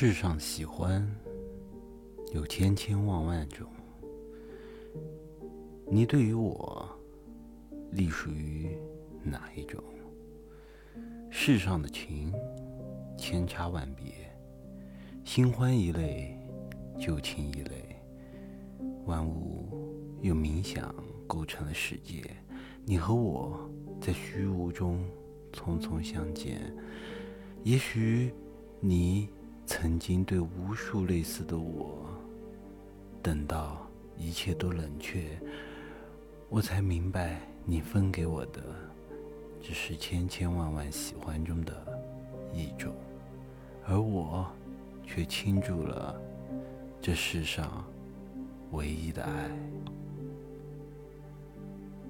世上喜欢有千千万万种，你对于我隶属于哪一种？世上的情千差万别，新欢一类，旧情一类，万物用冥想构成了世界。你和我在虚无中匆匆相见，也许你。曾经对无数类似的我，等到一切都冷却，我才明白，你分给我的只是千千万万喜欢中的一种，而我却倾注了这世上唯一的爱。